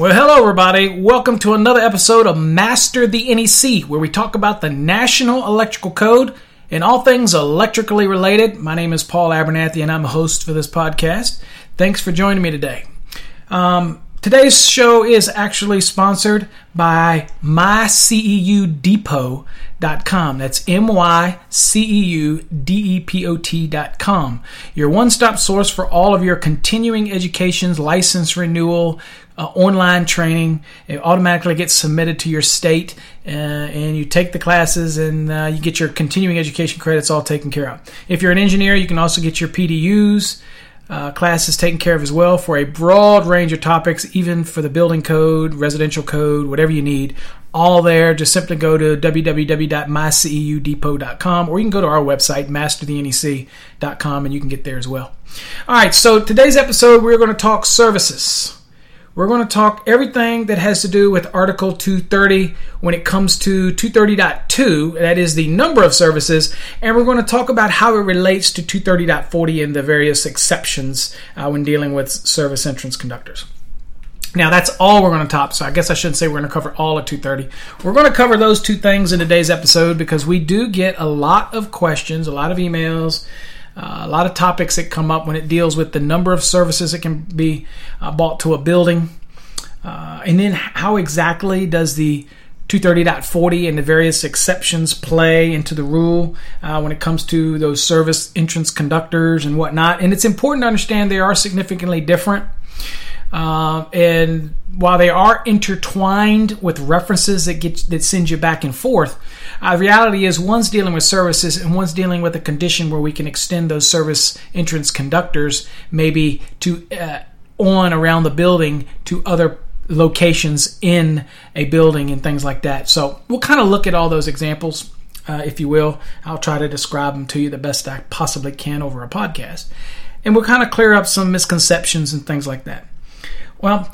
Well, hello, everybody. Welcome to another episode of Master the NEC, where we talk about the National Electrical Code and all things electrically related. My name is Paul Abernathy, and I'm a host for this podcast. Thanks for joining me today. Um, today's show is actually sponsored by myceudepot.com. That's M Y C E U D E P O T.com. Your one stop source for all of your continuing education's license renewal, uh, online training. It automatically gets submitted to your state, uh, and you take the classes, and uh, you get your continuing education credits all taken care of. If you're an engineer, you can also get your PDUs. Uh, classes taken care of as well for a broad range of topics, even for the building code, residential code, whatever you need. All there. Just simply go to www.myceudepot.com or you can go to our website, masterthenec.com, and you can get there as well. All right, so today's episode, we're going to talk services. We're going to talk everything that has to do with Article 230 when it comes to 230.2, that is the number of services, and we're going to talk about how it relates to 230.40 and the various exceptions uh, when dealing with service entrance conductors. Now that's all we're going to top. So I guess I shouldn't say we're going to cover all of 230. We're going to cover those two things in today's episode because we do get a lot of questions, a lot of emails, uh, a lot of topics that come up when it deals with the number of services that can be uh, bought to a building. Uh, and then how exactly does the 230.40 and the various exceptions play into the rule uh, when it comes to those service entrance conductors and whatnot. And it's important to understand they are significantly different. Uh, and while they are intertwined with references that get that send you back and forth, uh, the reality is one's dealing with services and one's dealing with a condition where we can extend those service entrance conductors maybe to uh, on around the building to other locations in a building and things like that. So we'll kind of look at all those examples, uh, if you will. I'll try to describe them to you the best I possibly can over a podcast, and we'll kind of clear up some misconceptions and things like that. Well,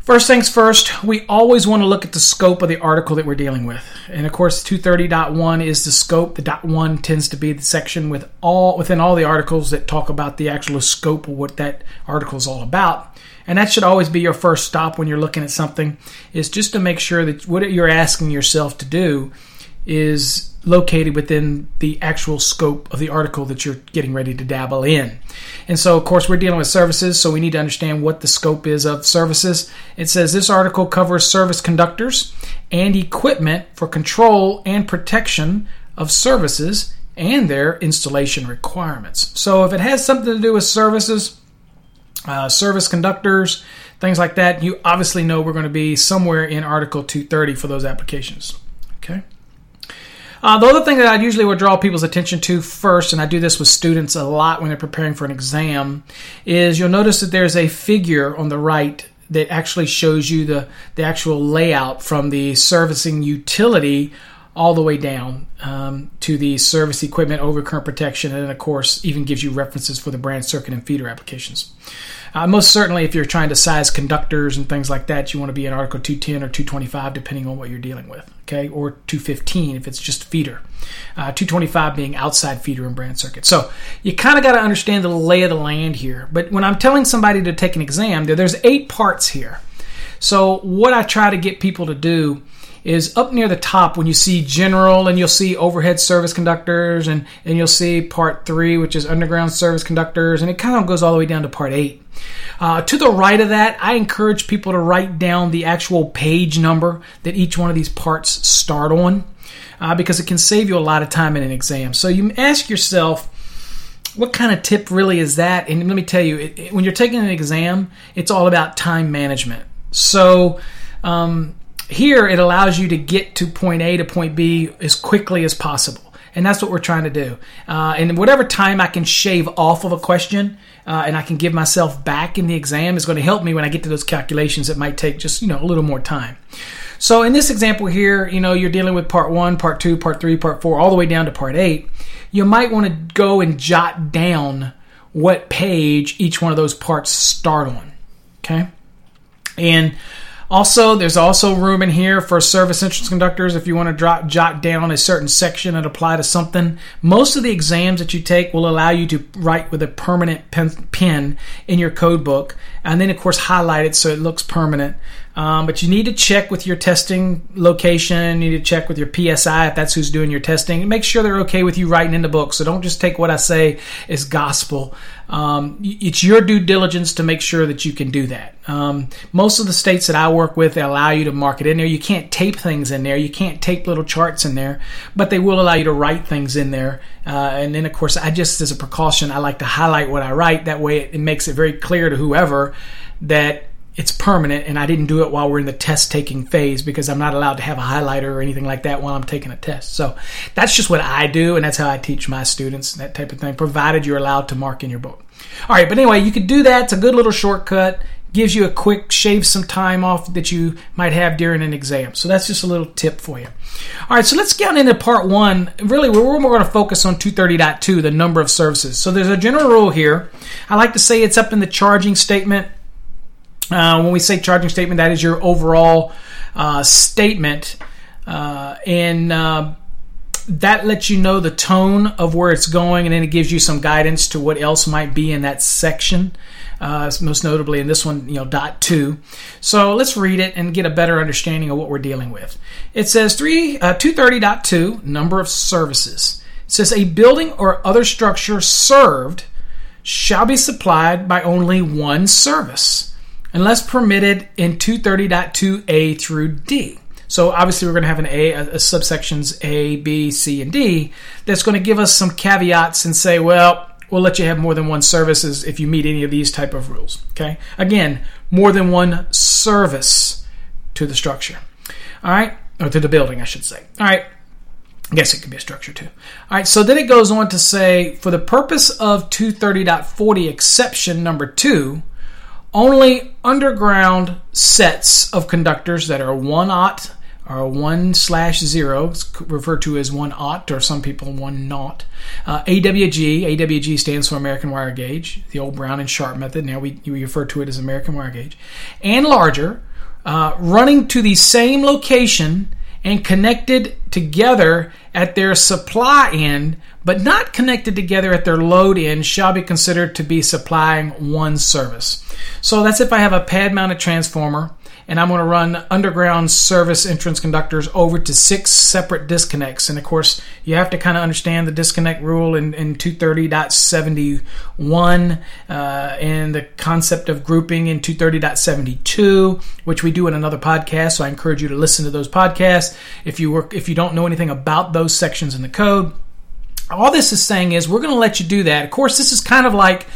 first things first, we always want to look at the scope of the article that we're dealing with. And of course, 230.1 is the scope. The dot 1 tends to be the section with all within all the articles that talk about the actual scope of what that article is all about. And that should always be your first stop when you're looking at something is just to make sure that what you're asking yourself to do is located within the actual scope of the article that you're getting ready to dabble in. And so, of course, we're dealing with services, so we need to understand what the scope is of services. It says this article covers service conductors and equipment for control and protection of services and their installation requirements. So, if it has something to do with services, uh, service conductors, things like that, you obviously know we're going to be somewhere in Article 230 for those applications. Okay. Uh, the other thing that I usually would draw people's attention to first, and I do this with students a lot when they're preparing for an exam, is you'll notice that there's a figure on the right that actually shows you the, the actual layout from the servicing utility all the way down um, to the service equipment overcurrent protection, and then, of course, even gives you references for the branch circuit and feeder applications. Uh, most certainly, if you're trying to size conductors and things like that, you want to be in Article 210 or 225, depending on what you're dealing with, okay, or 215 if it's just feeder. Uh, 225 being outside feeder and branch circuit. So you kind of got to understand the lay of the land here. But when I'm telling somebody to take an exam, there's eight parts here. So what I try to get people to do is up near the top when you see general and you'll see overhead service conductors and, and you'll see part three, which is underground service conductors, and it kind of goes all the way down to part eight. Uh, to the right of that, I encourage people to write down the actual page number that each one of these parts start on uh, because it can save you a lot of time in an exam. So you ask yourself, what kind of tip really is that? And let me tell you, it, it, when you're taking an exam, it's all about time management. So um, here it allows you to get to point A to point B as quickly as possible. And that's what we're trying to do. Uh, and whatever time I can shave off of a question uh, and I can give myself back in the exam is going to help me when I get to those calculations that might take just, you know, a little more time. So in this example here, you know, you're dealing with part one, part two, part three, part four, all the way down to part eight. You might want to go and jot down what page each one of those parts start on. Okay. And Also, there's also room in here for service entrance conductors if you want to drop, jot down a certain section and apply to something. Most of the exams that you take will allow you to write with a permanent pen, pen in your code book, and then of course highlight it so it looks permanent. Um, but you need to check with your testing location. You need to check with your PSI if that's who's doing your testing. And make sure they're okay with you writing in the book. So don't just take what I say as gospel. Um, it's your due diligence to make sure that you can do that. Um, most of the states that I work with, allow you to mark it in there. You can't tape things in there. You can't tape little charts in there, but they will allow you to write things in there. Uh, and then, of course, I just, as a precaution, I like to highlight what I write. That way, it, it makes it very clear to whoever that it's permanent and I didn't do it while we're in the test taking phase because I'm not allowed to have a highlighter or anything like that while I'm taking a test. So that's just what I do and that's how I teach my students, that type of thing, provided you're allowed to mark in your book. All right, but anyway, you could do that. It's a good little shortcut. Gives you a quick shave some time off that you might have during an exam. So that's just a little tip for you. All right, so let's get on into part one. Really, we're, we're going to focus on 230.2, the number of services. So there's a general rule here. I like to say it's up in the charging statement uh, when we say charging statement, that is your overall uh, statement, uh, and uh, that lets you know the tone of where it's going, and then it gives you some guidance to what else might be in that section. Uh, most notably in this one, you know, dot two. So let's read it and get a better understanding of what we're dealing with. It says three two thirty dot two number of services. It says a building or other structure served shall be supplied by only one service unless permitted in 230.2a through D. So obviously we're going to have an A, a, a, subsections A, B, C, and D that's going to give us some caveats and say, well, we'll let you have more than one services if you meet any of these type of rules. Okay. Again, more than one service to the structure. All right, or to the building, I should say. All right. I guess it could be a structure too. All right, so then it goes on to say, for the purpose of 230.40 exception number two, only underground sets of conductors that are one aught or one slash zero, it's referred to as one aught or some people one naught. Uh, AWG, AWG stands for American Wire Gauge, the old Brown and Sharpe method. Now we, we refer to it as American Wire Gauge, and larger, uh, running to the same location and connected together at their supply end, but not connected together at their load end, shall be considered to be supplying one service. So that's if I have a pad mounted transformer and I'm going to run underground service entrance conductors over to six separate disconnects. And of course, you have to kind of understand the disconnect rule in, in 230.71 uh, and the concept of grouping in 230.72, which we do in another podcast. So I encourage you to listen to those podcasts if you work if you don't know anything about those sections in the code. All this is saying is we're going to let you do that. Of course, this is kind of like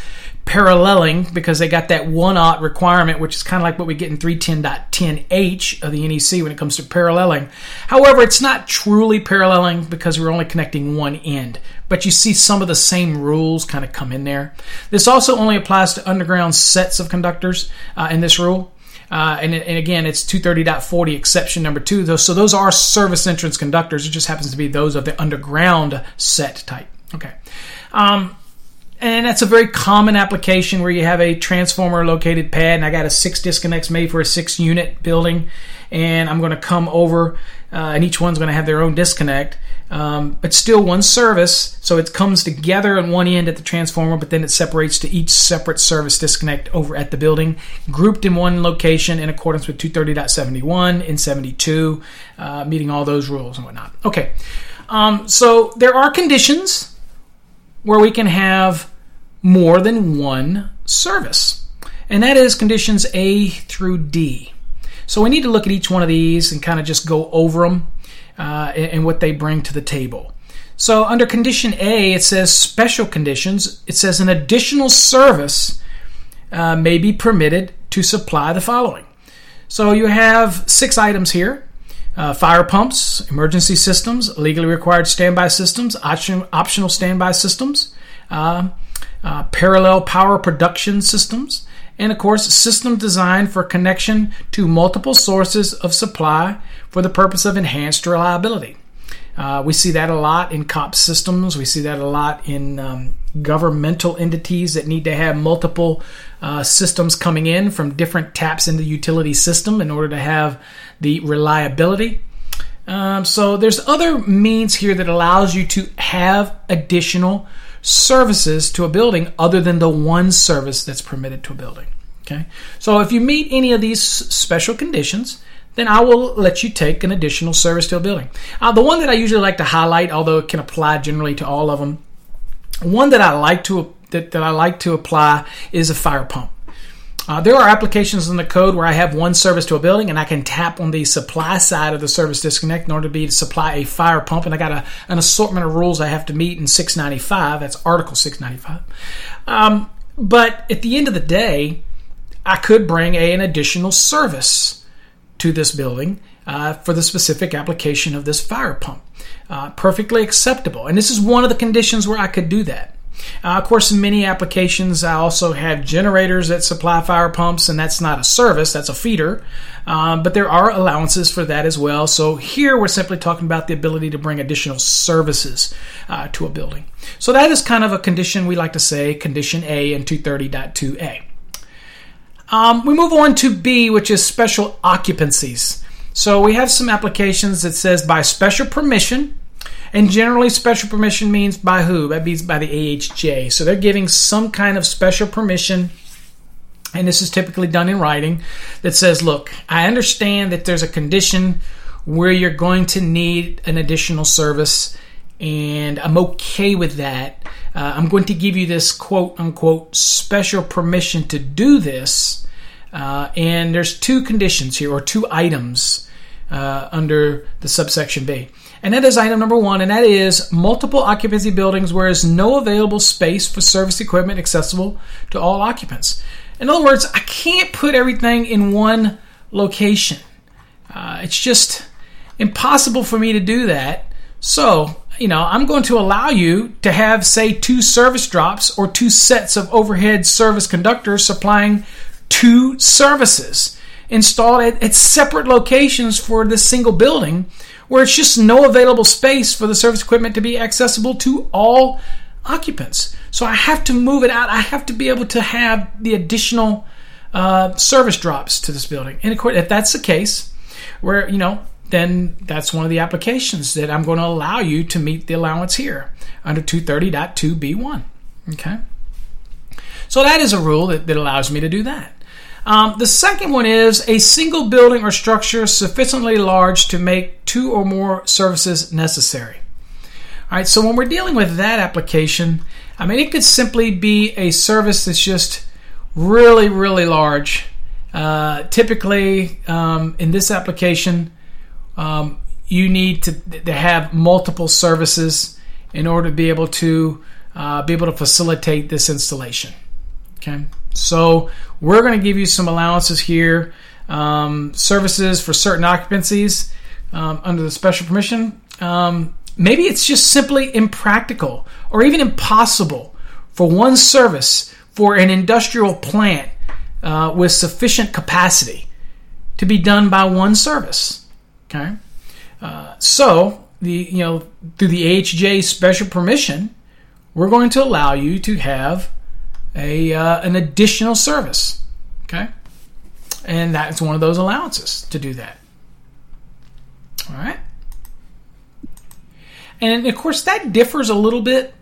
paralleling because they got that one aught requirement, which is kind of like what we get in 310.10h of the NEC when it comes to paralleling. However, it's not truly paralleling because we're only connecting one end, but you see some of the same rules kind of come in there. This also only applies to underground sets of conductors uh, in this rule. Uh, and, and, again, it's 230.40 exception number two. Those, so those are service entrance conductors. It just happens to be those of the underground set type. Okay. Um, and that's a very common application where you have a transformer located pad, and I got a six disconnects made for a six unit building, and I'm going to come over, uh, and each one's going to have their own disconnect, um, but still one service. So it comes together on one end at the transformer, but then it separates to each separate service disconnect over at the building, grouped in one location in accordance with 230.71 and 72, uh, meeting all those rules and whatnot. Okay, um, so there are conditions where we can have more than one service. And that is conditions A through D. So we need to look at each one of these and kind of just go over them uh, and, what they bring to the table. So under condition A, it says special conditions. It says an additional service uh, may be permitted to supply the following. So you have six items here. Uh, fire pumps, emergency systems, legally required standby systems, option, optional standby systems, uh, uh, parallel power production systems, and of course, system designed for connection to multiple sources of supply for the purpose of enhanced reliability. Uh, we see that a lot in COP systems. We see that a lot in um, governmental entities that need to have multiple uh, systems coming in from different taps in the utility system in order to have the reliability. Um, so there's other means here that allows you to have additional services to a building other than the one service that's permitted to a building. Okay, so if you meet any of these special conditions, then I will let you take an additional service to a building. Uh, the one that I usually like to highlight, although it can apply generally to all of them, one that I like to that, that I like to apply is a fire pump. Uh, there are applications in the code where I have one service to a building and I can tap on the supply side of the service disconnect in order to be to supply a fire pump. And I got a, an assortment of rules I have to meet in 695. That's Article 695. Um, but at the end of the day, I could bring a, an additional service to this building uh, for the specific application of this fire pump. Uh, perfectly acceptable. And this is one of the conditions where I could do that. Uh, of course, in many applications, I also have generators that supply fire pumps, and that's not a service, that's a feeder. Um, but there are allowances for that as well. So here we're simply talking about the ability to bring additional services uh, to a building. So that is kind of a condition we like to say, condition A in 230.2a. Um, we move on to B, which is special occupancies. So we have some applications that says by special permission, and generally, special permission means by who? That means by the AHJ. So they're giving some kind of special permission, and this is typically done in writing, that says, look, I understand that there's a condition where you're going to need an additional service, and I'm okay with that. Uh, I'm going to give you this quote unquote special permission to do this. Uh, and there's two conditions here, or two items uh, under the subsection B. And that is item number one, and that is multiple occupancy buildings where there's no available space for service equipment accessible to all occupants. In other words, I can't put everything in one location. Uh, it's just impossible for me to do that. So, you know, I'm going to allow you to have, say, two service drops or two sets of overhead service conductors supplying two services installed at, at separate locations for this single building where it's just no available space for the service equipment to be accessible to all occupants. So I have to move it out. I have to be able to have the additional uh, service drops to this building. And of course, if that's the case, where you know, then that's one of the applications that I'm going to allow you to meet the allowance here under 230.2b1. Okay. So that is a rule that, that allows me to do that. Um, the second one is a single building or structure sufficiently large to make two or more services necessary. All right, so when we're dealing with that application, I mean, it could simply be a service that's just really, really large. Uh, typically, um, in this application, um, you need to, to, have multiple services in order to be able to uh, be able to facilitate this installation. Okay, so we're going to give you some allowances here, um, services for certain occupancies um, under the special permission. Um, maybe it's just simply impractical or even impossible for one service for an industrial plant uh, with sufficient capacity to be done by one service. Okay, uh, so the you know through the AHJ special permission, we're going to allow you to have a uh, an additional service. Okay, and that's one of those allowances to do that. All right, and of course that differs a little bit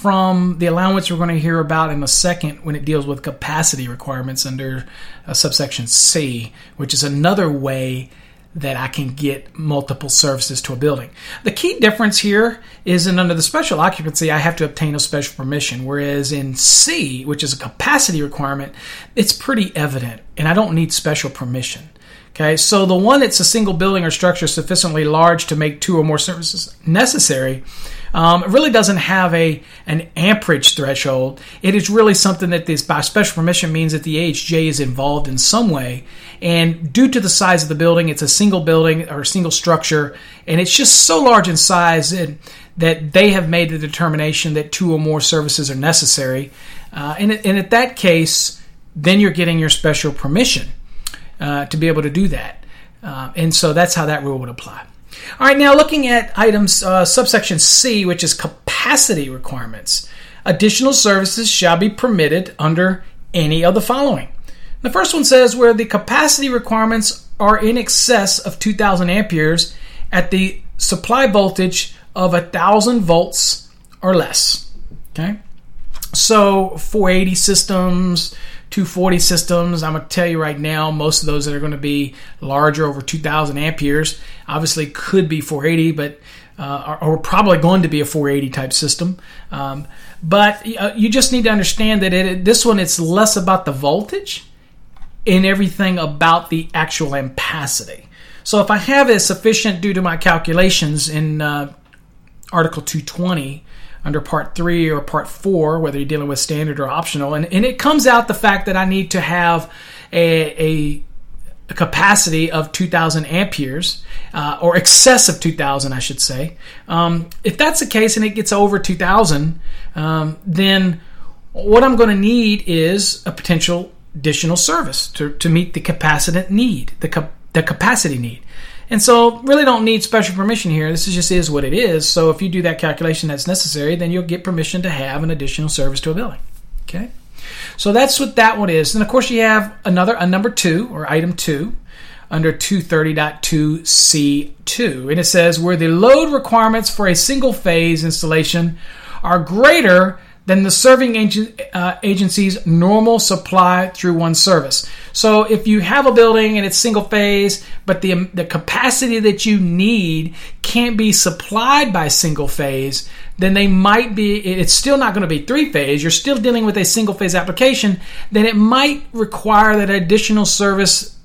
from the allowance we're going to hear about in a second when it deals with capacity requirements under uh, subsection C, which is another way that I can get multiple services to a building. The key difference here is in under the special occupancy, I have to obtain a special permission, whereas in C, which is a capacity requirement, it's pretty evident and I don't need special permission. Okay, so the one that's a single building or structure sufficiently large to make two or more services necessary um, it really doesn't have a an amperage threshold. It is really something that this by special permission means that the AHJ is involved in some way. And due to the size of the building, it's a single building or a single structure, and it's just so large in size that, that they have made the determination that two or more services are necessary. Uh, and, and at that case, then you're getting your special permission uh, to be able to do that. Uh, and so that's how that rule would apply. All right, now looking at items uh, subsection C, which is capacity requirements. Additional services shall be permitted under any of the following. The first one says where the capacity requirements are in excess of 2000 amperes at the supply voltage of 1000 volts or less. Okay? So 480 systems, 240 systems, I'm going to tell you right now, most of those that are going to be larger, over 2000 amperes, obviously could be 480, but uh, are, are, probably going to be a 480 type system. Um, but uh, you just need to understand that it, this one, it's less about the voltage and everything about the actual ampacity. So if I have it sufficient due to my calculations in uh, Article 220 under Part 3 or Part 4, whether you're dealing with standard or optional, and, and it comes out the fact that I need to have a, a a capacity of 2000 amperes uh, or excess of 2000 i should say. Um, if that's the case and it gets over 2000 um, then what i'm going to need is a potential additional service to, to meet the capacitance need the, cap- the capacity need and so really don't need special permission here this is just is what it is so if you do that calculation that's necessary then you'll get permission to have an additional service to a building okay so that's what that one is. And of course, you have another, a number two or item two under 230.2C2. And it says where the load requirements for a single phase installation are greater than the serving uh, agency's normal supply through one service. So if you have a building and it's single phase, but the, the capacity that you need can't be supplied by single phase, then they might be, it's still not going to be three phase. You're still dealing with a single phase application. Then it might require that additional service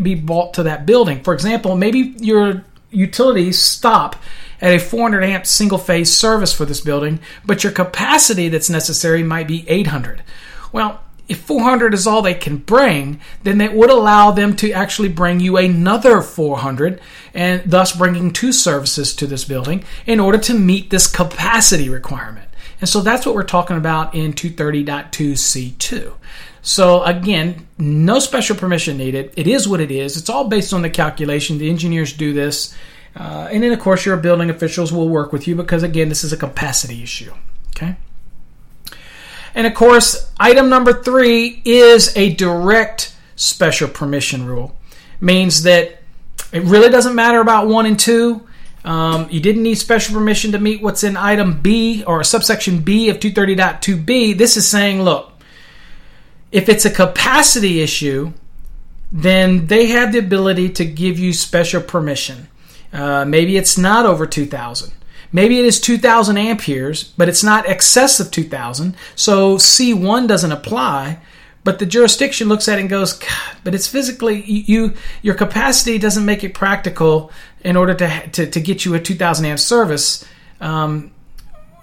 be bought to that building. For example, maybe your utilities stop at a 400 amp single phase service for this building, but your capacity that's necessary might be 800. Well, if 400 is all they can bring, then that would allow them to actually bring you another 400 and thus bringing two services to this building in order to meet this capacity requirement. And so that's what we're talking about in 230.2C2. So again, no special permission needed. It is what it is. It's all based on the calculation. The engineers do this. Uh, and then, of course, your building officials will work with you because, again, this is a capacity issue. Okay? And of course, item number three is a direct special permission rule. Means that it really doesn't matter about one and two. Um, you didn't need special permission to meet what's in item B or subsection B of 230.2b. This is saying, look, if it's a capacity issue, then they have the ability to give you special permission. Uh, maybe it's not over 2,000. Maybe it is 2,000 amperes, but it's not excess of 2,000. So C1 doesn't apply. But the jurisdiction looks at it and goes, but it's physically you. Your capacity doesn't make it practical in order to to, to get you a 2,000 amp service. Um,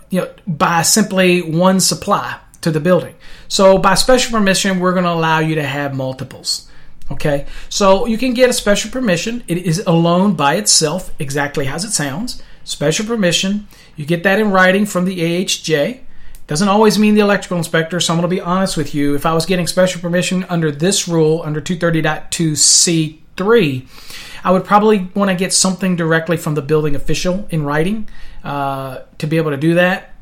you know, by simply one supply to the building. So by special permission, we're going to allow you to have multiples. Okay, so you can get a special permission. It is alone by itself, exactly as it sounds. Special permission. You get that in writing from the AHJ. Doesn't always mean the electrical inspector, so I'm going to be honest with you. If I was getting special permission under this rule, under 230.2C3, I would probably want to get something directly from the building official in writing uh, to be able to do that.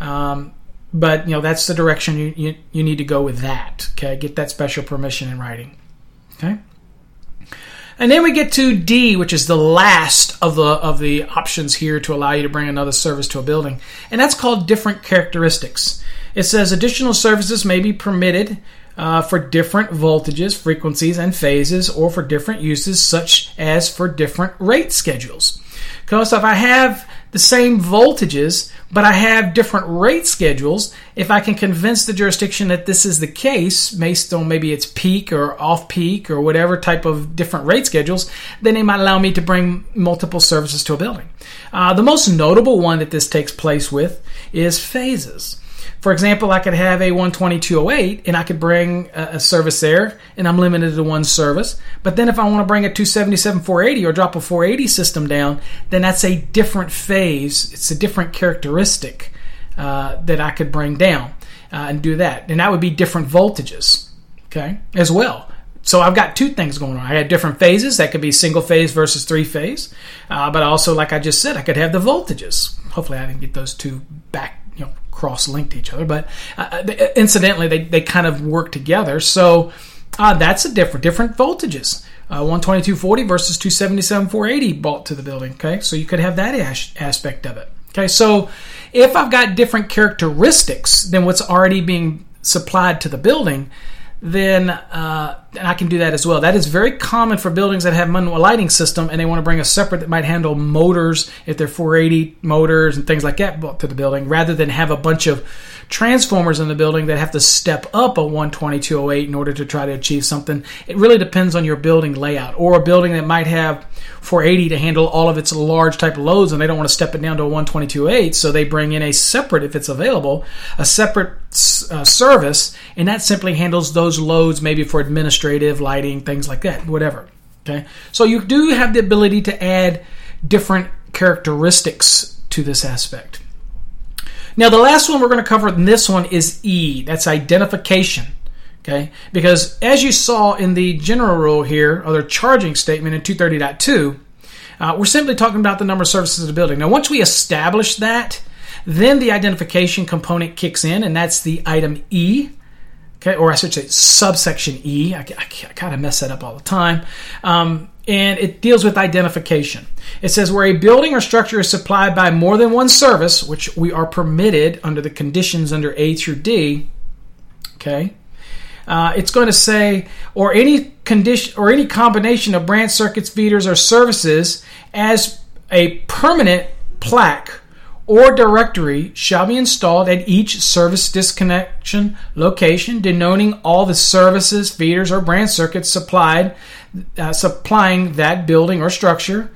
Um, but you know that's the direction you, you, you need to go with that. Okay, get that special permission in writing. Okay. And then we get to D, which is the last of the of the options here to allow you to bring another service to a building, and that's called different characteristics. It says additional services may be permitted uh, for different voltages, frequencies, and phases, or for different uses, such as for different rate schedules. Because if I have the same voltages, but I have different rate schedules, if I can convince the jurisdiction that this is the case, based on maybe it's peak or off peak or whatever type of different rate schedules, then they might allow me to bring multiple services to a building. Uh, the most notable one that this takes place with is phases. For example, I could have a 12208 and I could bring a, service there and I'm limited to one service. But then if I want to bring a 277 480 or drop a 480 system down, then that's a different phase. It's a different characteristic uh, that I could bring down uh, and do that. And that would be different voltages, okay, as well. so I've got two things going on. I had different phases. That could be single phase versus three phase. Uh, but also, like I just said, I could have the voltages. Hopefully, I didn't get those two back, cross linked to each other. But uh, uh incidentally, they, they kind of work together. So uh, that's a different different voltages. Uh, 122.40 versus 277.480 brought to the building. Okay, so you could have that as- aspect of it. Okay, so if I've got different characteristics than what's already being supplied to the building, then uh, I can do that as well. That is very common for buildings that have manual lighting system and they want to bring a separate that might handle motors if they're 480 motors and things like that to the building, rather than have a bunch of transformers in the building that have to step up a 12208 in order to try to achieve something. It really depends on your building layout or a building that might have 480 to handle all of its large type loads and they don't want to step it down to a 122.8, so they bring in a separate if it's available a separate uh, service and that simply handles those loads maybe for administrative lighting things like that whatever okay so you do have the ability to add different characteristics to this aspect now, the last one we're going to cover in this one is E. That's identification. Okay, because as you saw in the general rule here, or the charging statement in 230.2, uh, we're simply talking about the number of services of the building. Now, once we establish that, then the identification component kicks in, and that's the item E. Okay, or I should say subsection E. I, I, I kind of mess that up all the time. Um, and it deals with identification. It says where a building or structure is supplied by more than one service, which we are permitted under the conditions under A through D. Okay, uh, it's going to say or any condition or any combination of branch circuits, feeders, or services as a permanent plaque or directory shall be installed at each service disconnection location, denoting all the services, feeders, or branch circuits supplied, uh, supplying that building or structure,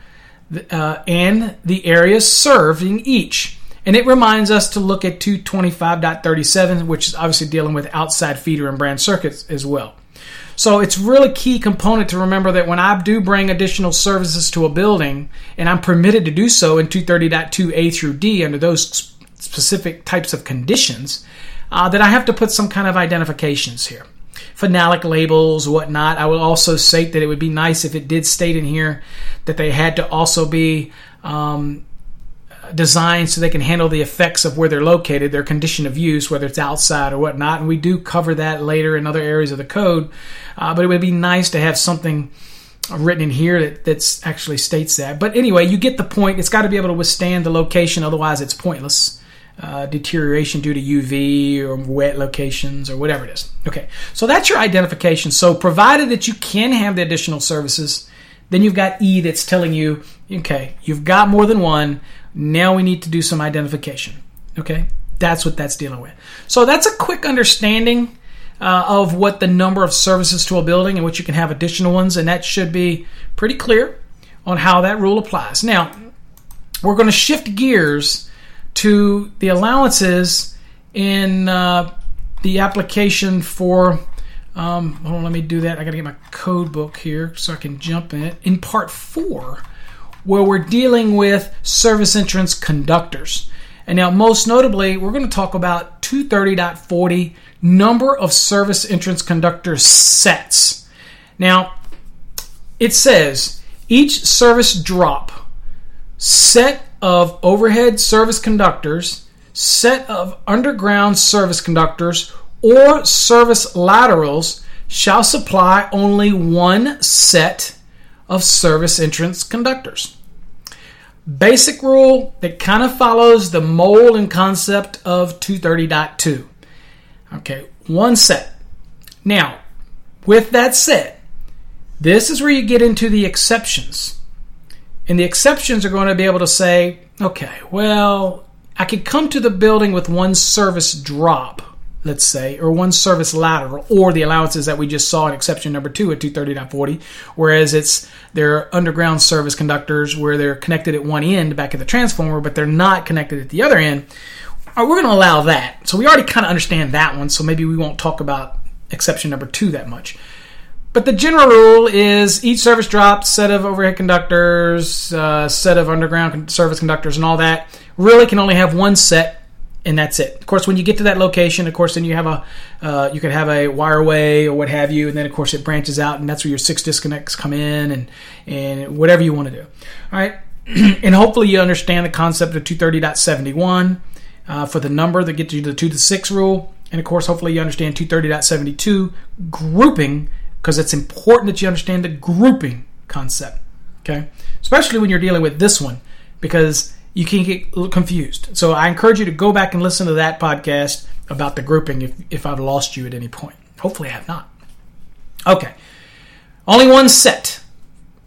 uh, and the areas served in each. And it reminds us to look at 225.37, which is obviously dealing with outside feeder and branch circuits as well. So it's really key component to remember that when I do bring additional services to a building, and I'm permitted to do so in 230.2a through d under those specific types of conditions, uh, that I have to put some kind of identifications here. Phenolic labels, whatnot. I will also state that it would be nice if it did state in here that they had to also be um, designed so they can handle the effects of where they're located, their condition of use, whether it's outside or whatnot. And we do cover that later in other areas of the code. Uh, but it would be nice to have something written in here that that's actually states that. But anyway, you get the point. It's got to be able to withstand the location, otherwise it's pointless. Uh, deterioration due to UV or wet locations or whatever it is. Okay, so that's your identification. So provided that you can have the additional services, then you've got E that's telling you, okay, you've got more than one. Now we need to do some identification. Okay, that's what that's dealing with. So that's a quick understanding uh, of what the number of services to a building and what you can have additional ones, and that should be pretty clear on how that rule applies. Now, we're going to shift gears to the allowances in uh, the application for. Um, hold on, let me do that. I got to get my code book here so I can jump in. In part four, where we're dealing with service entrance conductors. And now, most notably, we're going to talk about 230.40 number of service entrance conductor sets. Now, it says each service drop, set of overhead service conductors, set of underground service conductors, or service laterals shall supply only one set of service entrance conductors. Basic rule that kind of follows the mold and concept of 230.2. Okay, one set. Now, with that said, this is where you get into the exceptions. And the exceptions are going to be able to say, okay, well, I could come to the building with one service drop, let's say, or one service lateral, or the allowances that we just saw in exception number two at 230.40, whereas it's their underground service conductors where they're connected at one end back at the transformer, but they're not connected at the other end we're going to allow that. So we already kind of understand that one. So maybe we won't talk about exception number two that much. But the general rule is each service drop, set of overhead conductors, uh, set of underground service conductors, and all that really can only have one set and that's it. Of course, when you get to that location, of course, then you have a uh, you could have a wireway or what have you, and then of course it branches out, and that's where your six disconnects come in, and and whatever you want to do. All right, and hopefully you understand the concept of 230.71 uh, for the number that gets you to the two to six rule, and of course, hopefully you understand 230.72 grouping because it's important that you understand the grouping concept. Okay, especially when you're dealing with this one because you can get confused. So I encourage you to go back and listen to that podcast about the grouping if, if I've lost you at any point. Hopefully I have not. Okay. Only one set.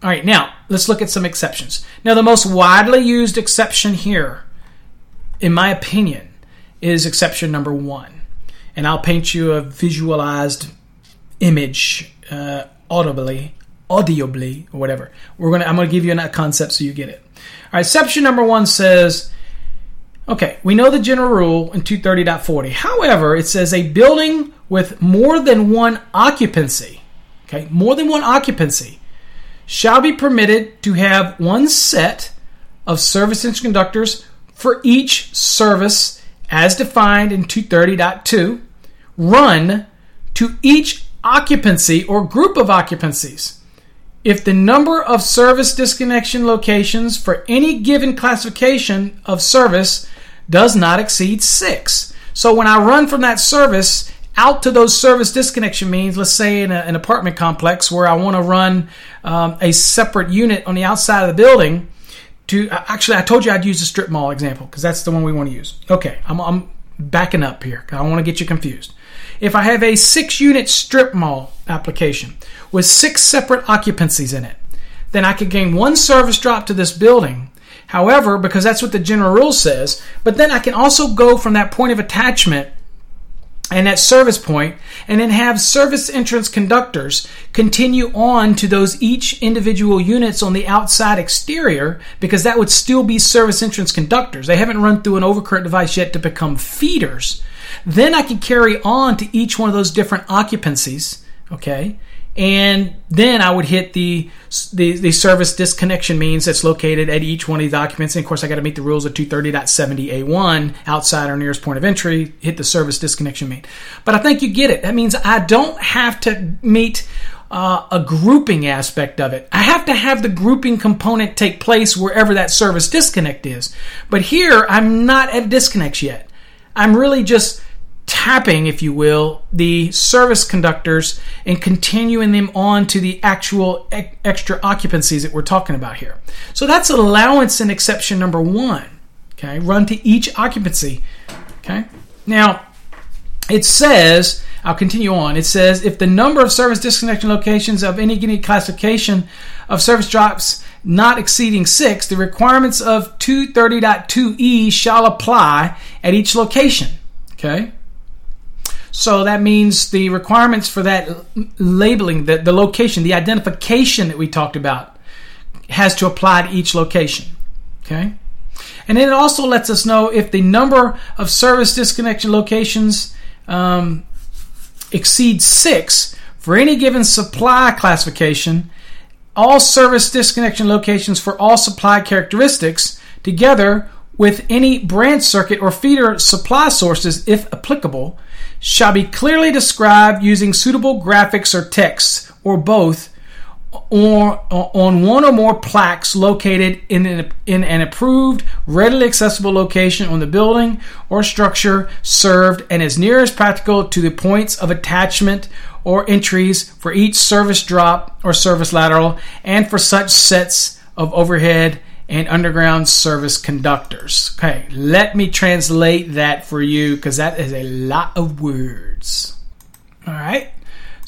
All right, now let's look at some exceptions. Now, the most widely used exception here, in my opinion, is exception number one. And I'll paint you a visualized image uh, audibly, audibly, or whatever. We're gonna. I'm gonna give you a concept so you get it. Right, exception number one says, okay, we know the general rule in 230.40. However, it says a building with more than one occupancy, okay, more than one occupancy, shall be permitted to have one set of service conductors for each service as defined in 230.2 run to each occupancy or group of occupancies if the number of service disconnection locations for any given classification of service does not exceed six. So when I run from that service out to those service disconnection means, let's say in a, an apartment complex where I want to run um, a separate unit on the outside of the building. To actually, I told you I'd use the strip mall example because that's the one we want to use. Okay, I'm, I'm backing up here. I don't want to get you confused. If I have a six unit strip mall application with six separate occupancies in it, then I could gain one service drop to this building. However, because that's what the general rule says, but then I can also go from that point of attachment and that service point and then have service entrance conductors continue on to those each individual units on the outside exterior because that would still be service entrance conductors. They haven't run through an overcurrent device yet to become feeders. Then I can carry on to each one of those different occupancies, okay? And then I would hit the, the, the service disconnection means that's located at each one of these documents. And of course, I got to meet the rules of 230.70A1 outside our nearest point of entry, hit the service disconnection mean. But I think you get it. That means I don't have to meet uh, a grouping aspect of it. I have to have the grouping component take place wherever that service disconnect is. But here, I'm not at disconnects yet. I'm really just tapping, if you will, the service conductors and continuing them on to the actual e- extra occupancies that we're talking about here. So that's allowance and exception number one. Okay, run to each occupancy. Okay, now it says, I'll continue on. It says if the number of service disconnection locations of any given classification of service drops not exceeding six, the requirements of 230.2e shall apply at each location. Okay. So that means the requirements for that labeling, the, the location, the identification that we talked about, has to apply to each location. Okay? And then it also lets us know if the number of service disconnection locations um, exceeds six for any given supply classification, all service disconnection locations for all supply characteristics together with any branch circuit or feeder supply sources, if applicable, shall be clearly described using suitable graphics or text, or both, or on one or more plaques located in an, in an approved, readily accessible location on the building or structure served and as near as practical to the points of attachment or entries for each service drop or service lateral and for such sets of overhead and underground service conductors. Okay, let me translate that for you because that is a lot of words. All right.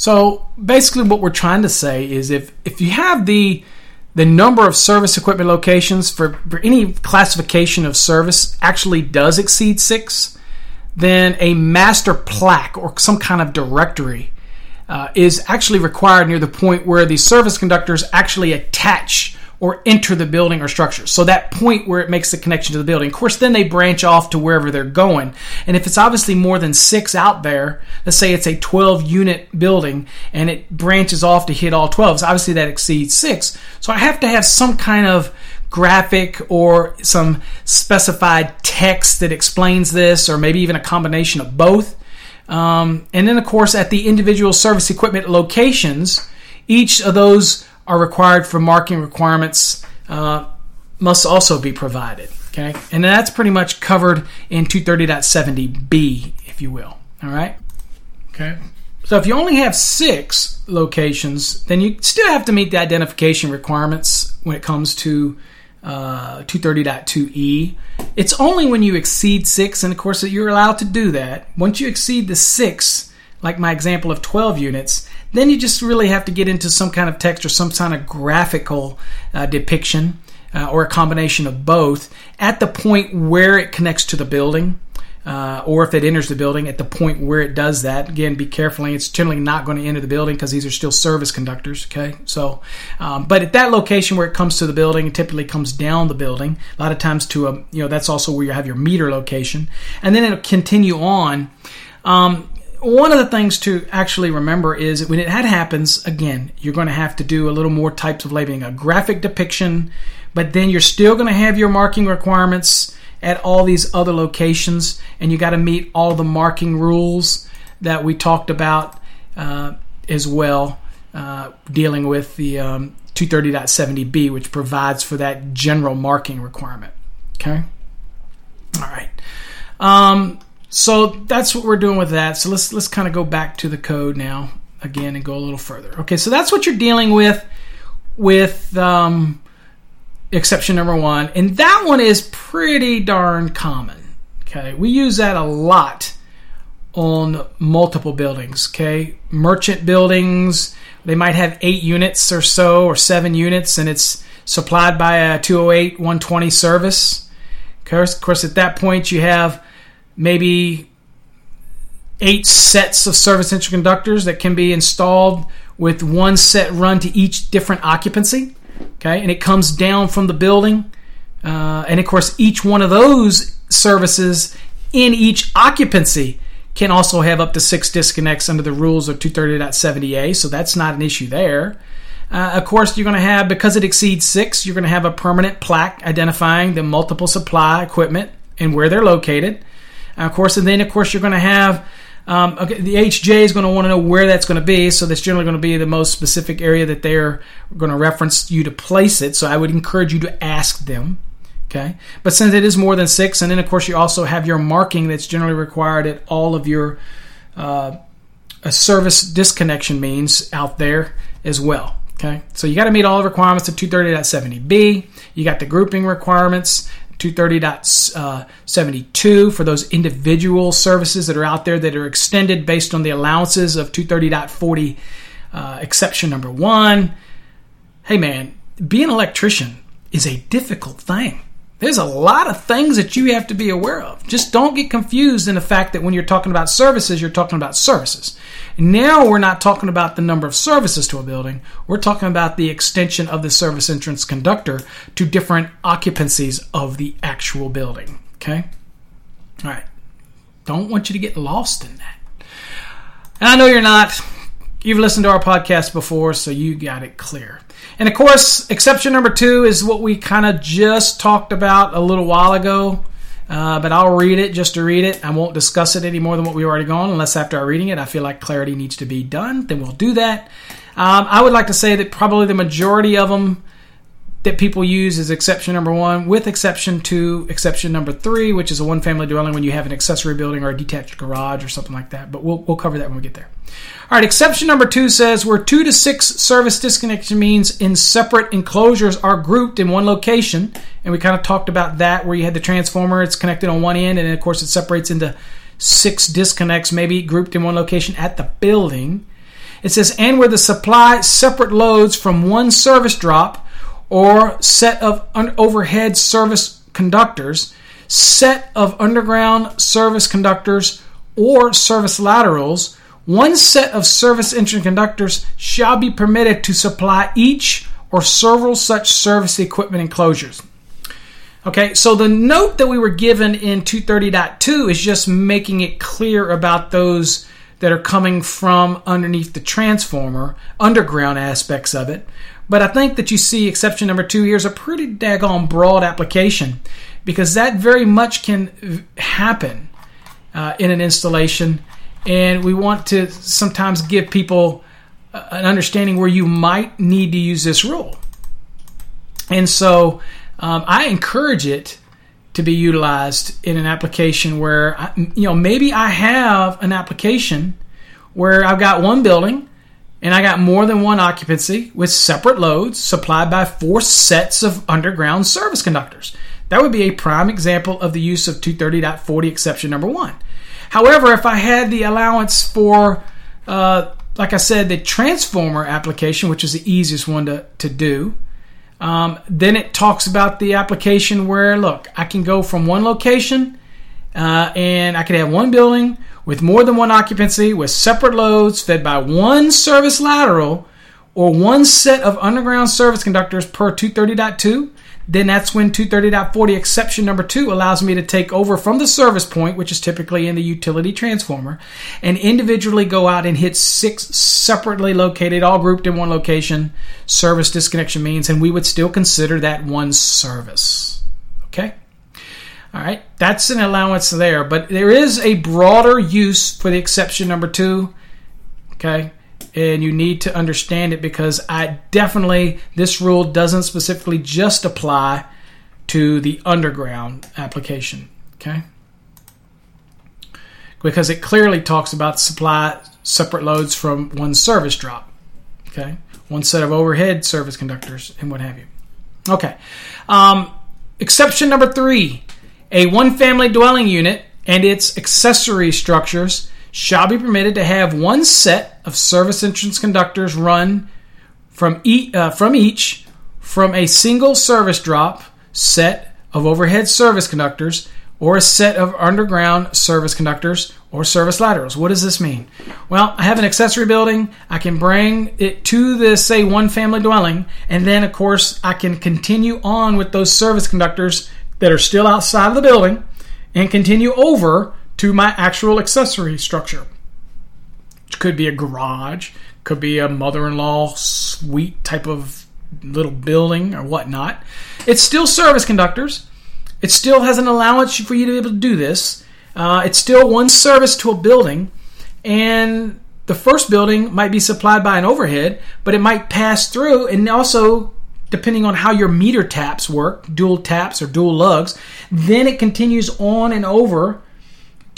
So basically, what we're trying to say is if if you have the the number of service equipment locations for, for any classification of service actually does exceed six, then a master plaque or some kind of directory uh, is actually required near the point where the service conductors actually attach or enter the building or structure. So that point where it makes the connection to the building. Of course, then they branch off to wherever they're going. And if it's obviously more than six out there, let's say it's a 12 unit building and it branches off to hit all 12s, obviously that exceeds six. So I have to have some kind of graphic or some specified text that explains this, or maybe even a combination of both. Um, and then, of course, at the individual service equipment locations, each of those are required for marking requirements uh, must also be provided. Okay, and that's pretty much covered in 230.70b, if you will. All right. Okay. So if you only have six locations, then you still have to meet the identification requirements when it comes to uh, 230.2e. It's only when you exceed six, and of course, you're allowed to do that. Once you exceed the six, like my example of 12 units, then you just really have to get into some kind of text or some kind of graphical uh, depiction uh, or a combination of both at the point where it connects to the building. Uh, or if it enters the building at the point where it does that. Again, be careful. It's generally not going to enter the building because these are still service conductors. Okay, so um, but at that location where it comes to the building, it typically comes down the building. A lot of times to a you know that's also where you have your meter location, and then it'll continue on. Um, one of the things to actually remember is when it happens, again, you're going to have to do a little more types of labeling, a graphic depiction, but then you're still going to have your marking requirements at all these other locations, and you got to meet all the marking rules that we talked about uh, as well, uh, dealing with the um, 230.70b, which provides for that general marking requirement. Okay? All right. Um, so that's what we're doing with that. So let's let's kind of go back to the code now again and go a little further. Okay, so that's what you're dealing with with um, exception number one, and that one is pretty darn common. Okay, we use that a lot on multiple buildings. Okay, merchant buildings they might have eight units or so or seven units, and it's supplied by a 208 120 service. Of course, of course, at that point you have maybe eight sets of service entrance conductors that can be installed with one set run to each different occupancy. Okay, and it comes down from the building. Uh, and of course, each one of those services in each occupancy can also have up to six disconnects under the rules of 230.70a, so that's not an issue there. Uh, of course, you're going to have, because it exceeds six, you're going to have a permanent plaque identifying the multiple supply equipment and where they're located. Uh, of course, and then of course you're going to have um, okay, the AHJ is going to want to know where that's going to be, so that's generally going to be the most specific area that they're going to reference you to place it. So I would encourage you to ask them. Okay, but since it is more than six, and then of course you also have your marking that's generally required at all of your uh, service disconnection means out there as well. Okay, so you got to meet all the requirements of 230.70b. You got the grouping requirements. 230.72 for those individual services that are out there that are extended based on the allowances of 230.40 uh, exception number one. Hey man, being an electrician is a difficult thing. There's a lot of things that you have to be aware of. Just don't get confused in the fact that when you're talking about services, you're talking about services. Now we're not talking about the number of services to a building. We're talking about the extension of the service entrance conductor to different occupancies of the actual building. Okay? All right. Don't want you to get lost in that. And I know you're not. You've listened to our podcast before, so you got it clear. And of course, exception number two is what we kind of just talked about a little while ago. Uh, but I'll read it just to read it. I won't discuss it any more than what we've already gone, unless after I reading it, I feel like clarity needs to be done. Then we'll do that. Um, I would like to say that probably the majority of them that people use is exception number one, with exception to exception number three, which is a one family dwelling when you have an accessory building or a detached garage or something like that. But we'll, we'll cover that when we get there. All right, exception number two says where two to six service disconnection means in separate enclosures are grouped in one location. And we kind of talked about that where you had the transformer, it's connected on one end, and then of course it separates into six disconnects, maybe grouped in one location at the building. It says, and where the supply separate loads from one service drop or set of un- overhead service conductors, set of underground service conductors, or service laterals one set of service entrance conductors shall be permitted to supply each or several such service equipment enclosures. Okay, so the note that we were given in 230.2 is just making it clear about those that are coming from underneath the transformer, underground aspects of it. But I think that you see exception number two here is a pretty daggone broad application because that very much can happen uh, in an installation. And we want to sometimes give people uh, an understanding where you might need to use this rule. And so um, I encourage it to be utilized in an application where, I, you know, maybe I have an application where I've got one building and I got more than one occupancy with separate loads supplied by four sets of underground service conductors. That would be a prime example of the use of 230.40 exception number one. However, if I had the allowance for, uh, like I said, the transformer application, which is the easiest one to, to do, um, then it talks about the application where, look, I can go from one location uh, and I could have one building with more than one occupancy with separate loads fed by one service lateral or one set of underground service conductors per 230.2 then that's when 230.40 exception number two allows me to take over from the service point, which is typically in the utility transformer, and individually go out and hit six separately located, all grouped in one location, service disconnection means, and we would still consider that one service. Okay? All right, that's an allowance there, but there is a broader use for the exception number two. Okay, and you need to understand it because I definitely this rule doesn't specifically just apply to the underground application. Okay, because it clearly talks about supply separate loads from one service drop. Okay, one set of overhead service conductors and what have you. Okay, um, exception number three: a one-family dwelling unit and its accessory structures shall be permitted to have one set of service entrance conductors run from, e- uh, from each from a single service drop set of overhead service conductors or a set of underground service conductors or service laterals. What does this mean? Well, I have an accessory building. I can bring it to this, say, one family dwelling, and then, of course, I can continue on with those service conductors that are still outside of the building and continue over to my actual accessory structure. Which could be a garage, could be a mother in law suite type of little building or whatnot. It's still service conductors. It still has an allowance for you to be able to do this. Uh, it's still one service to a building, and the first building might be supplied by an overhead, but it might pass through, and also depending on how your meter taps work, dual taps or dual lugs, then it continues on and over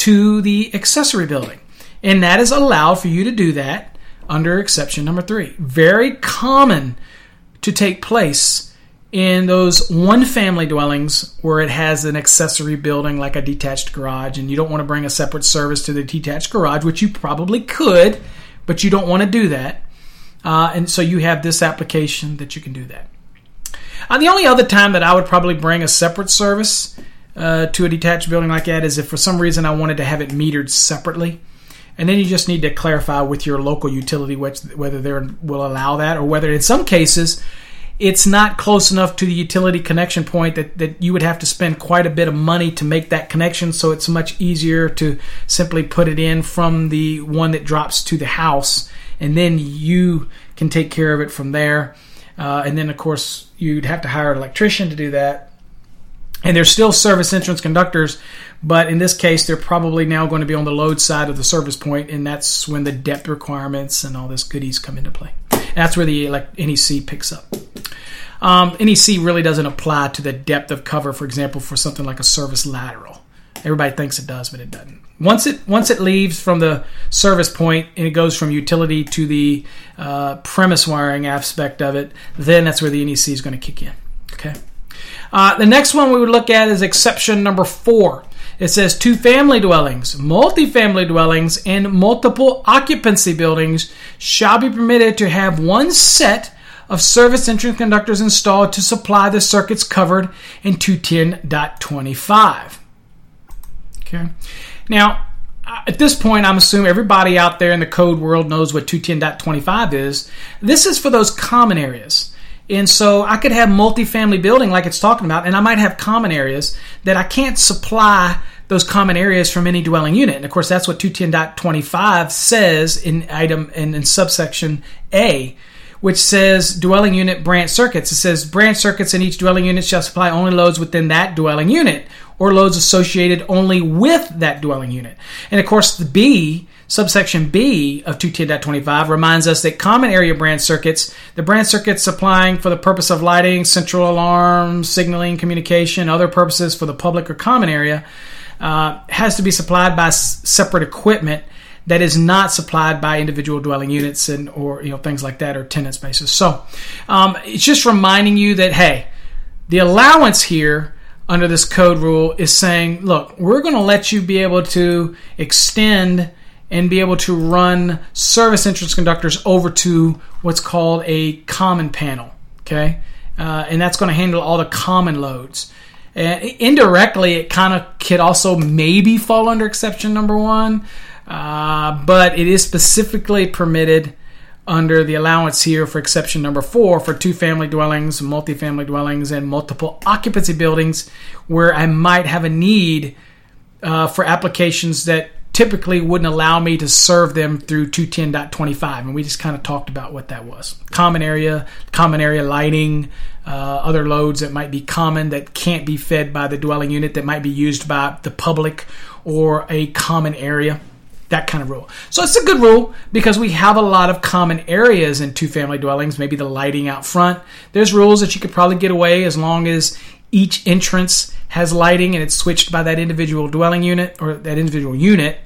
to the accessory building. And that is allowed for you to do that under exception number three. Very common to take place in those one family dwellings where it has an accessory building like a detached garage and you don't want to bring a separate service to the detached garage, which you probably could, but you don't want to do that. Uh, and so you have this application that you can do that. Uh, the only other time that I would probably bring a separate service uh, to a detached building like that is if for some reason I wanted to have it metered separately. And then you just need to clarify with your local utility whether they will allow that or whether in some cases it's not close enough to the utility connection point that, that you would have to spend quite a bit of money to make that connection. So it's much easier to simply put it in from the one that drops to the house and then you can take care of it from there. Uh, and then, of course, you'd have to hire an electrician to do that and they're still service entrance conductors, but in this case, they're probably now going to be on the load side of the service point, and that's when the depth requirements and all this goodies come into play. And that's where the like, NEC picks up. Um, NEC really doesn't apply to the depth of cover, for example, for something like a service lateral. Everybody thinks it does, but it doesn't. Once it once it leaves from the service point and it goes from utility to the uh, premise wiring aspect of it, then that's where the NEC is going to kick in. Okay. Uh, the next one we would look at is exception number four. It says two family dwellings, multi-family dwellings, and multiple occupancy buildings shall be permitted to have one set of service entrance conductors installed to supply the circuits covered in 210.25. Okay. Now, uh, at this point, I'm assuming everybody out there in the code world knows what 210.25 is. This is for those common areas. And so I could have multifamily building like it's talking about, and I might have common areas that I can't supply those common areas from any dwelling unit. And of course, that's what 210.25 says in item in, in subsection A, which says dwelling unit branch circuits. It says branch circuits in each dwelling unit shall supply only loads within that dwelling unit or loads associated only with that dwelling unit. And of course, the B, subsection B of 210.25 reminds us that common area branch circuits, the branch circuits supplying for the purpose of lighting, central alarm, signaling, communication, other purposes for the public or common area, uh, has to be supplied by s- separate equipment that is not supplied by individual dwelling units and or you know things like that or tenant spaces. So um, it's just reminding you that hey, the allowance here under this code rule is saying, look, we're going to let you be able to extend and be able to run service entrance conductors over to what's called a common panel. Okay, uh, and that's going to handle all the common loads. And indirectly, it kind of could also maybe fall under exception number one, uh, but it is specifically permitted under the allowance here for exception number four for two family dwellings, multifamily dwellings, and multiple occupancy buildings where I might have a need uh, for applications that typically wouldn't allow me to serve them through 210.25 and we just kind of talked about what that was common area common area lighting uh, other loads that might be common that can't be fed by the dwelling unit that might be used by the public or a common area that kind of rule. So it's a good rule because we have a lot of common areas in two family dwellings, maybe the lighting out front. There's rules that you could probably get away as long as each entrance has lighting and it's switched by that individual dwelling unit or that individual unit.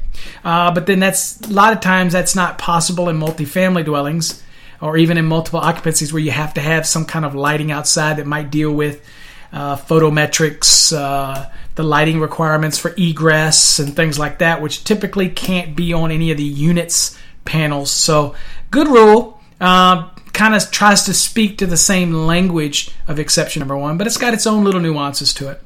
Uh, but then that's a lot of times that's not possible in multifamily dwellings or even in multiple occupancies where you have to have some kind of lighting outside that might deal with uh, photometrics, uh, the lighting requirements for egress, and things like that, which typically can't be on any of the units panels. So, good rule. Uh, kind of tries to speak to the same language of exception number one, but it's got its own little nuances to it.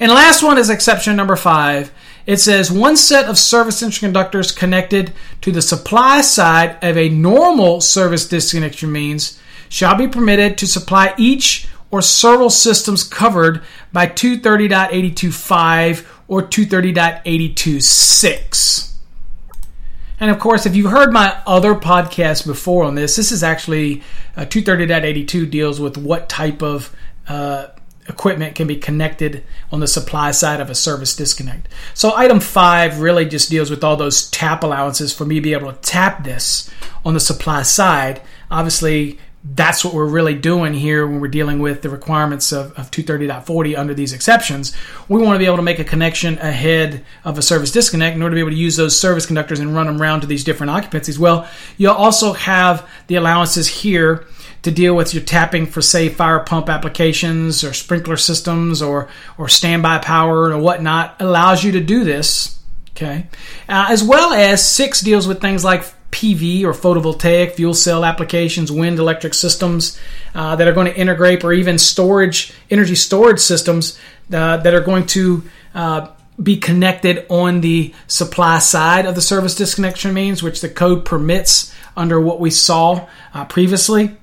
And last one is exception number five. It says one set of service conductors connected to the supply side of a normal service disconnection means shall be permitted to supply each or several systems covered by 230.82.5 or 230.82.6. And of course, if you've heard my other podcast before on this, this is actually uh, 230.82 deals with what type of uh, equipment can be connected on the supply side of a service disconnect. So item five really just deals with all those tap allowances for me to be able to tap this on the supply side. Obviously, that's what we're really doing here when we're dealing with the requirements of, of 230.40 under these exceptions. We want to be able to make a connection ahead of a service disconnect in order to be able to use those service conductors and run them around to these different occupancies. Well, you'll also have the allowances here to deal with your tapping for, say, fire pump applications or sprinkler systems or, or standby power or whatnot allows you to do this. Okay. Uh, as well as six deals with things like PV or photovoltaic fuel cell applications, wind electric systems uh, that are going to integrate, or even storage, energy storage systems uh, that are going to uh, be connected on the supply side of the service disconnection means, which the code permits under what we saw uh, previously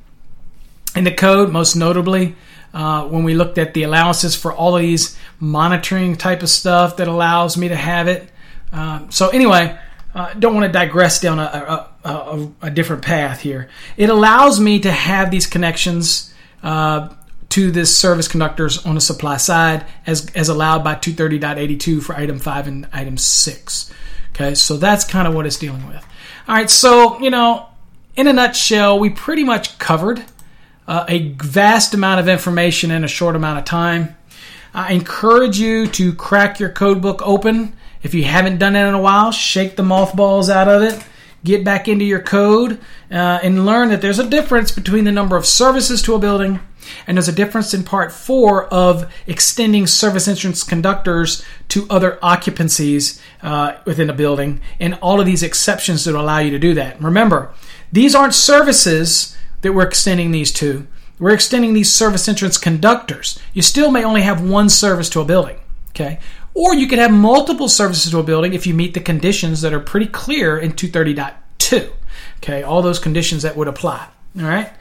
in the code, most notably. Uh, when we looked at the allowances for all of these monitoring type of stuff that allows me to have it. Um, so anyway, uh, don't want to digress down a, a, a, a, different path here. It allows me to have these connections uh, to this service conductors on the supply side as, as allowed by 230.82 for item 5 and item 6. Okay, so that's kind of what it's dealing with. All right, so, you know, in a nutshell, we pretty much covered uh, a vast amount of information in a short amount of time. I encourage you to crack your code book open if you haven't done it in a while, shake the mothballs out of it, get back into your code, uh, and learn that there's a difference between the number of services to a building and there's a difference in part four of extending service entrance conductors to other occupancies uh, within a building and all of these exceptions that allow you to do that. Remember, these aren't services that we're extending these to. We're extending these service entrance conductors. You still may only have one service to a building. Okay. Or you could have multiple services to a building if you meet the conditions that are pretty clear in 230.2. Okay, all those conditions that would apply. All right.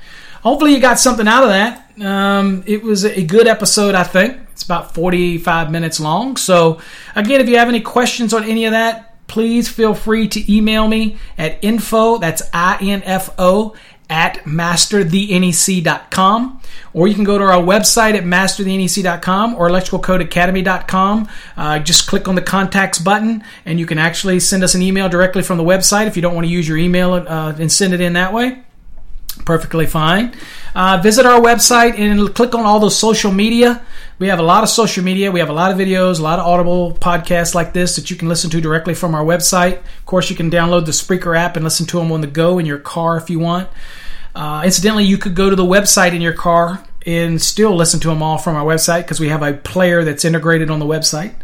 Hopefully you got something out of that. Um, it was a good episode, I think. It's about 45 minutes long. So, again, if you have any questions on any of that, please feel free to email me at info, that's I-N-F-O, at masterthenec.com or you can go to our website at masterthenec.com or electricalcodeacademy.com uh, just click on the contacts button and you can actually send us an email directly from the website if you don't want to use your email uh, and send it in that way perfectly fine. Uh, visit our website and click on all those social media. We have a lot of social media. We have a lot of videos, a lot of audible podcasts like this that you can listen to directly from our website. Of course, you can download the Spreaker app and listen to them on the go in your car if you want. Uh, incidentally, you could go to the website in your car and still listen to them all from our website because we have a player that's integrated on the website.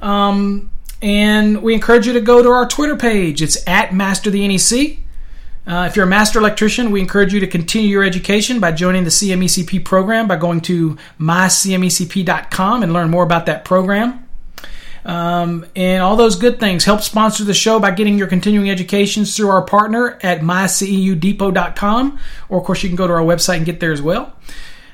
Um, and we encourage you to go to our Twitter page. It's at Master the NEC. Uh, if you're a master electrician, we encourage you to continue your education by joining the CMECP program by going to mycmecp.com and learn more about that program. Um, and all those good things. Help sponsor the show by getting your continuing educations through our partner at myceudepot.com. Or, of course, you can go to our website and get there as well.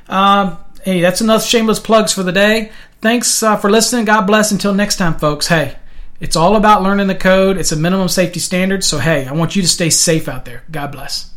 Um, hey, that's enough shameless plugs for the day. Thanks uh, for listening. God bless. Until next time, folks. Hey. It's all about learning the code. It's a minimum safety standard. So, hey, I want you to stay safe out there. God bless.